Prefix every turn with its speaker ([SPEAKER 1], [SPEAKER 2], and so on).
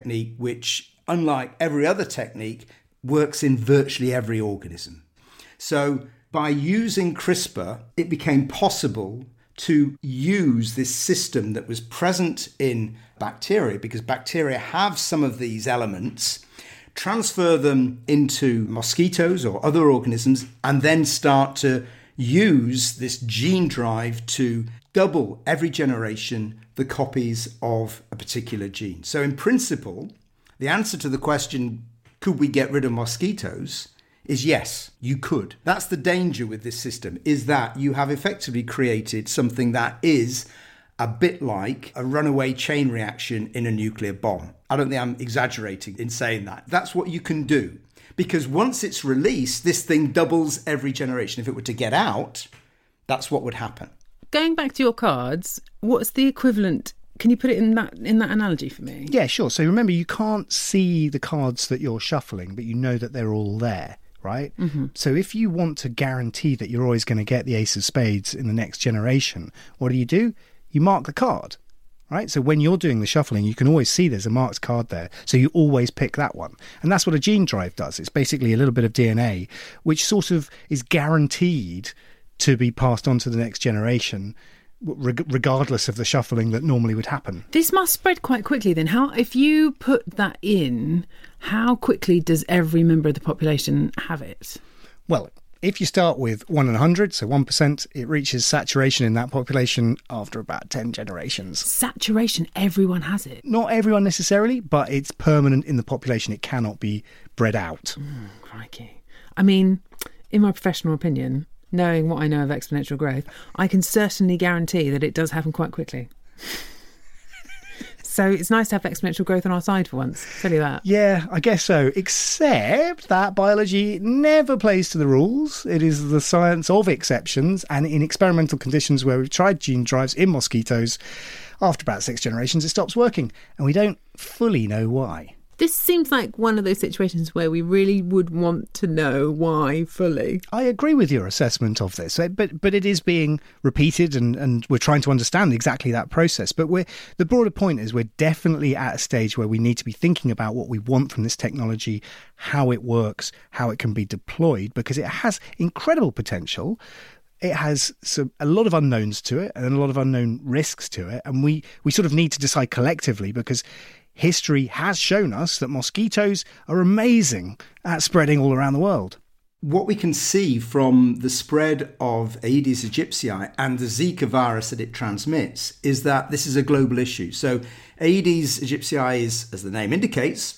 [SPEAKER 1] technique which, unlike every other technique, works in virtually every organism. So, by using CRISPR, it became possible to use this system that was present in bacteria because bacteria have some of these elements, transfer them into mosquitoes or other organisms, and then start to use this gene drive to double every generation the copies of a particular gene. So, in principle, the answer to the question, could we get rid of mosquitoes? is yes, you could. That's the danger with this system, is that you have effectively created something that is a bit like a runaway chain reaction in a nuclear bomb. I don't think I'm exaggerating in saying that. That's what you can do. Because once it's released, this thing doubles every generation. If it were to get out, that's what would happen.
[SPEAKER 2] Going back to your cards, what's the equivalent can you put it in that in that analogy for me?
[SPEAKER 3] Yeah, sure. So remember, you can't see the cards that you're shuffling, but you know that they're all there right? Mm-hmm. So if you want to guarantee that you're always going to get the ace of spades in the next generation, what do you do? You mark the card, right? So when you're doing the shuffling, you can always see there's a marked card there. So you always pick that one. And that's what a gene drive does. It's basically a little bit of DNA, which sort of is guaranteed to be passed on to the next generation regardless of the shuffling that normally would happen.
[SPEAKER 2] This must spread quite quickly then. How if you put that in, how quickly does every member of the population have it?
[SPEAKER 3] Well, if you start with 1 in 100, so 1%, it reaches saturation in that population after about 10 generations.
[SPEAKER 2] Saturation, everyone has it.
[SPEAKER 3] Not everyone necessarily, but it's permanent in the population. It cannot be bred out.
[SPEAKER 2] Mm, crikey. I mean, in my professional opinion, knowing what I know of exponential growth, I can certainly guarantee that it does happen quite quickly. so it's nice to have exponential growth on our side for once. Tell you that.
[SPEAKER 3] Yeah, I guess so. Except that biology never plays to the rules. It is the science of exceptions, and in experimental conditions where we've tried gene drives in mosquitoes, after about six generations, it stops working, and we don't fully know why.
[SPEAKER 2] This seems like one of those situations where we really would want to know why fully.
[SPEAKER 3] I agree with your assessment of this, eh, but but it is being repeated, and, and we're trying to understand exactly that process. But we're the broader point is we're definitely at a stage where we need to be thinking about what we want from this technology, how it works, how it can be deployed, because it has incredible potential it has some, a lot of unknowns to it and a lot of unknown risks to it and we we sort of need to decide collectively because history has shown us that mosquitoes are amazing at spreading all around the world.
[SPEAKER 1] What we can see from the spread of Aedes aegypti and the Zika virus that it transmits is that this is a global issue. So, Aedes aegypti is, as the name indicates,